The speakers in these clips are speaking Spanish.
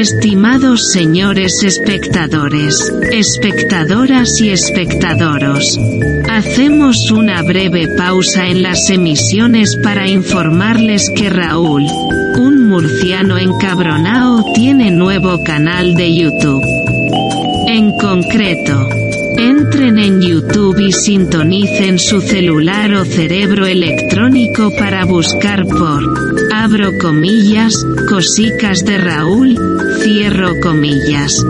Estimados señores espectadores, espectadoras y espectadoros, hacemos una breve pausa en las emisiones para informarles que Raúl, un murciano encabronao, tiene nuevo canal de YouTube. En concreto, Entren en YouTube y sintonicen su celular o cerebro electrónico para buscar por, abro comillas, cosicas de Raúl, cierro comillas.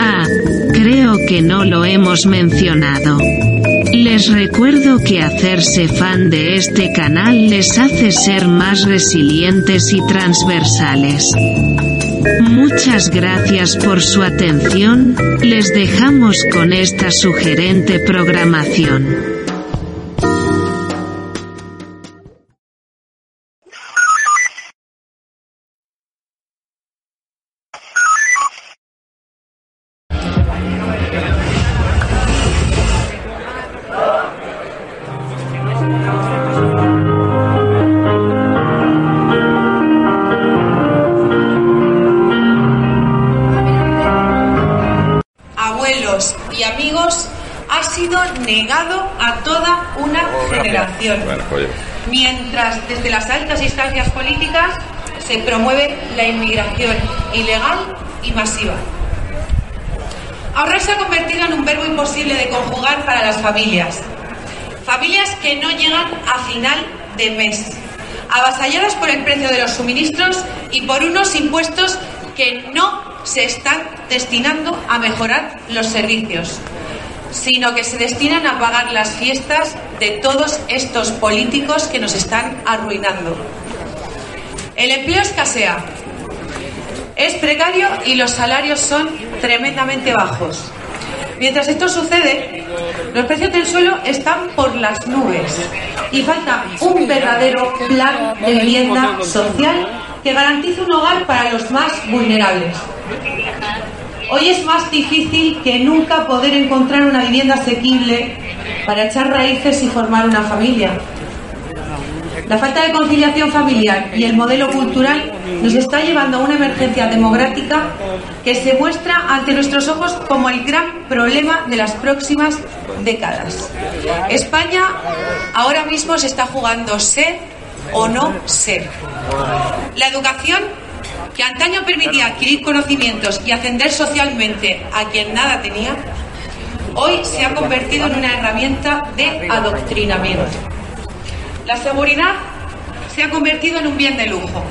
Ah, creo que no lo hemos mencionado. Les recuerdo que hacerse fan de este canal les hace ser más resilientes y transversales. Muchas gracias por su atención, les dejamos con esta sugerente programación. Bueno, oye. Mientras desde las altas instancias políticas se promueve la inmigración ilegal y masiva. Ahorrar se ha convertido en un verbo imposible de conjugar para las familias. Familias que no llegan a final de mes, avasalladas por el precio de los suministros y por unos impuestos que no se están destinando a mejorar los servicios, sino que se destinan a pagar las fiestas de todos estos políticos que nos están arruinando. El empleo escasea, es precario y los salarios son tremendamente bajos. Mientras esto sucede, los precios del suelo están por las nubes y falta un verdadero plan de vivienda social que garantice un hogar para los más vulnerables. Hoy es más difícil que nunca poder encontrar una vivienda asequible para echar raíces y formar una familia. La falta de conciliación familiar y el modelo cultural nos está llevando a una emergencia democrática que se muestra ante nuestros ojos como el gran problema de las próximas décadas. España ahora mismo se está jugando ser o no ser. La educación que antaño permitía adquirir conocimientos y ascender socialmente a quien nada tenía, hoy se ha convertido en una herramienta de adoctrinamiento. La seguridad se ha convertido en un bien de lujo.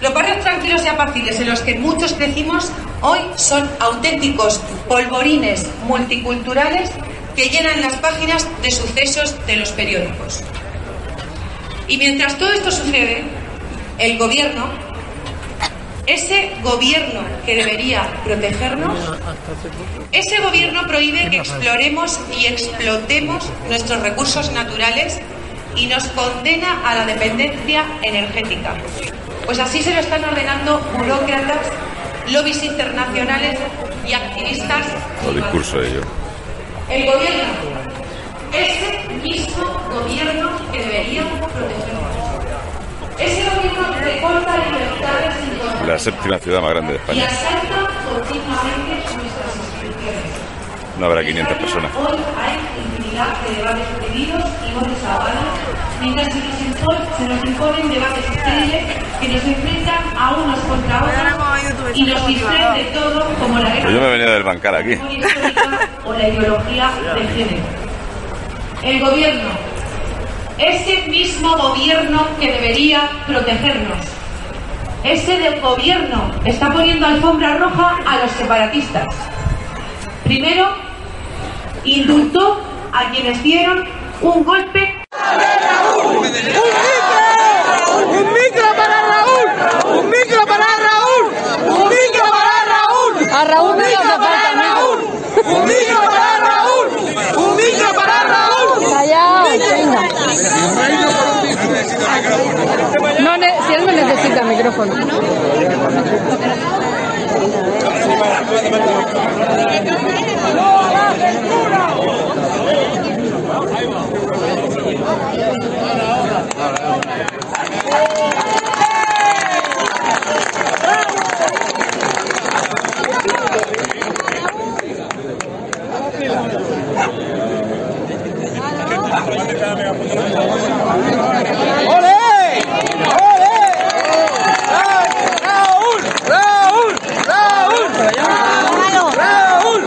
Los barrios tranquilos y apacibles en los que muchos crecimos hoy son auténticos polvorines multiculturales que llenan las páginas de sucesos de los periódicos. Y mientras todo esto sucede, el gobierno, ese gobierno que debería protegernos, ese gobierno prohíbe que exploremos y explotemos nuestros recursos naturales y nos condena a la dependencia energética. Pues así se lo están ordenando burócratas, lobbies internacionales y activistas. Todo discurso de ello. El gobierno, ese mismo gobierno que debería protegernos. Ese gobierno que corta libertades sin control La séptima ciudad más grande de y España. asalta continuamente nuestras instituciones. No habrá 500 personas. Hoy hay infinidad de debates prohibidos y voces ahogadas, mientras se nos, impon- se nos imponen debates estériles que nos enfrentan a unos contra otros y nos distraen de todo como la Pues yo me he guerra venido del bancal aquí. o la ideología de género. El gobierno, ese mismo gobierno que debería protegernos, ese del gobierno está poniendo alfombra roja a los separatistas. Primero, indultó a quienes dieron un golpe. ¡Un micro para Raúl! ¡Un micro para Raúl! ¡Un micro para Raúl! A Raúl ¡Un no le micro hace para falta Raúl! ¡Un micro para Raúl! ¡Un micro para Raúl! Callao, venga. No, ne- si él no micrófono. ¡Ole! ¡Ole! ¡Raúl! ¡Raúl! ¡Raúl! ¡Raúl!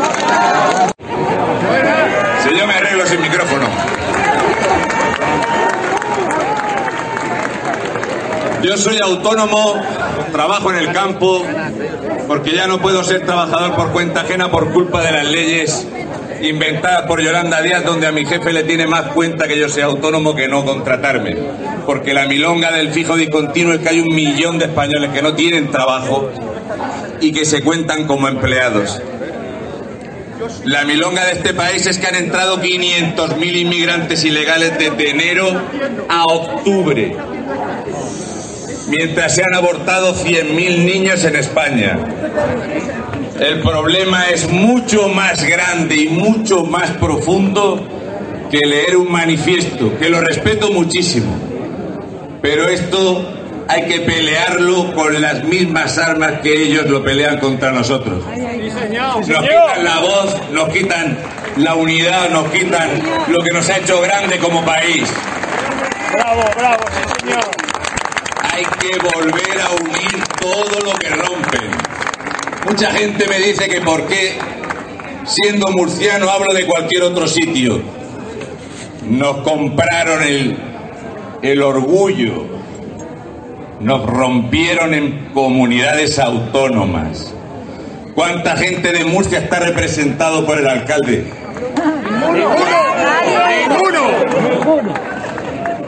Si yo me arreglo sin micrófono. Yo soy autónomo, trabajo en el campo, porque ya no puedo ser trabajador por cuenta ajena por culpa de las leyes inventadas por Yolanda Díaz, donde a mi jefe le tiene más cuenta que yo sea autónomo que no contratarme. Porque la milonga del fijo discontinuo es que hay un millón de españoles que no tienen trabajo y que se cuentan como empleados. La milonga de este país es que han entrado 500.000 inmigrantes ilegales desde enero a octubre, mientras se han abortado 100.000 niños en España. El problema es mucho más grande y mucho más profundo que leer un manifiesto, que lo respeto muchísimo. Pero esto hay que pelearlo con las mismas armas que ellos lo pelean contra nosotros. Nos quitan la voz, nos quitan la unidad, nos quitan lo que nos ha hecho grande como país. Bravo, bravo, sí señor. Hay que volver a unir todo lo que rompen. Mucha gente me dice que por qué, siendo murciano, hablo de cualquier otro sitio. Nos compraron el, el orgullo, nos rompieron en comunidades autónomas. ¿Cuánta gente de Murcia está representado por el alcalde?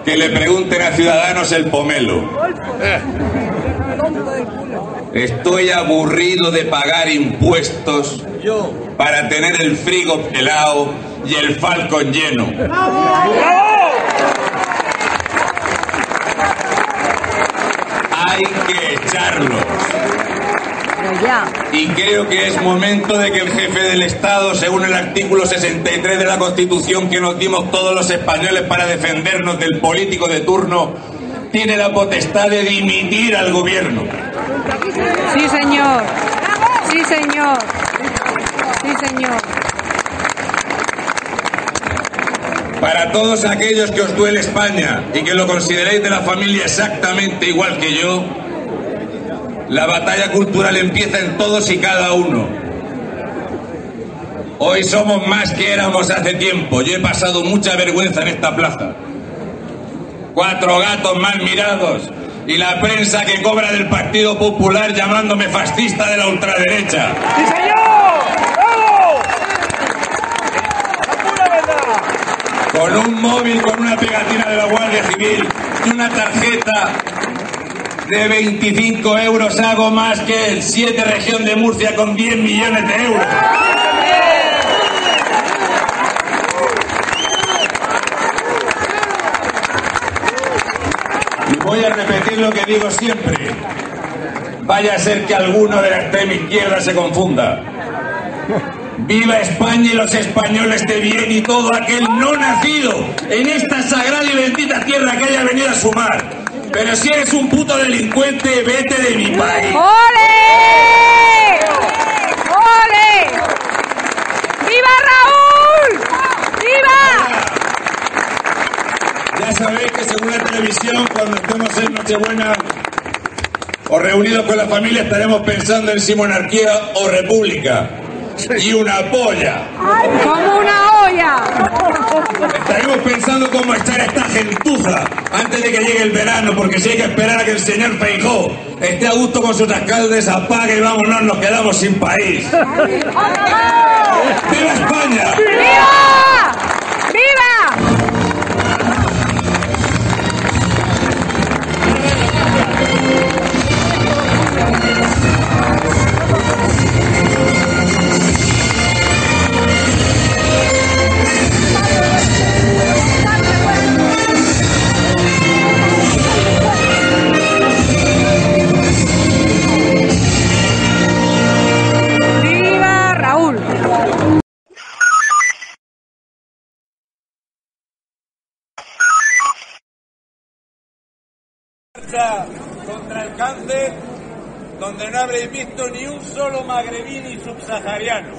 Que le pregunten a Ciudadanos el pomelo. Estoy aburrido de pagar impuestos para tener el frigo pelado y el falcon lleno. Hay que echarlos. Y creo que es momento de que el jefe del Estado, según el artículo 63 de la Constitución que nos dimos todos los españoles para defendernos del político de turno, tiene la potestad de dimitir al gobierno. Sí, señor. Sí, señor. Sí, señor. Para todos aquellos que os duele España y que lo consideréis de la familia exactamente igual que yo, la batalla cultural empieza en todos y cada uno. Hoy somos más que éramos hace tiempo. Yo he pasado mucha vergüenza en esta plaza. Cuatro gatos mal mirados y la prensa que cobra del Partido Popular llamándome fascista de la ultraderecha. ¡Sí señor! Con un móvil con una pegatina de la Guardia Civil y una tarjeta de 25 euros hago más que el 7 región de Murcia con 10 millones de euros. Y voy a repetir lo que digo siempre. Vaya a ser que alguno de la extrema izquierda se confunda. Viva España y los españoles de bien y todo aquel no nacido en esta sagrada y bendita tierra que haya venido a sumar. Pero si eres un puto delincuente, vete de mi país. ¡Ole! ¡Ole! ¡Viva Raúl! ¡Viva! Ya sabéis que según la televisión, cuando estemos en Nochebuena o reunidos con la familia, estaremos pensando en si monarquía o república. Y una polla. ¡Como una olla! Estaremos pensando cómo estar esta gentuza antes de que llegue el verano, porque si hay que esperar a que el señor Feijó esté a gusto con sus alcaldes, apague y vámonos, nos quedamos sin país. ¡Viva España! ¡Viva! Lucha contra el cáncer donde no habréis visto ni un solo magrebí ni subsahariano.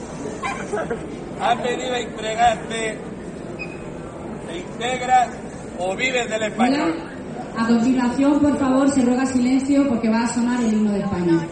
¿Has venido a entregarte, te integras o vives del español? A continuación, por favor, se ruega silencio porque va a sonar el himno de España.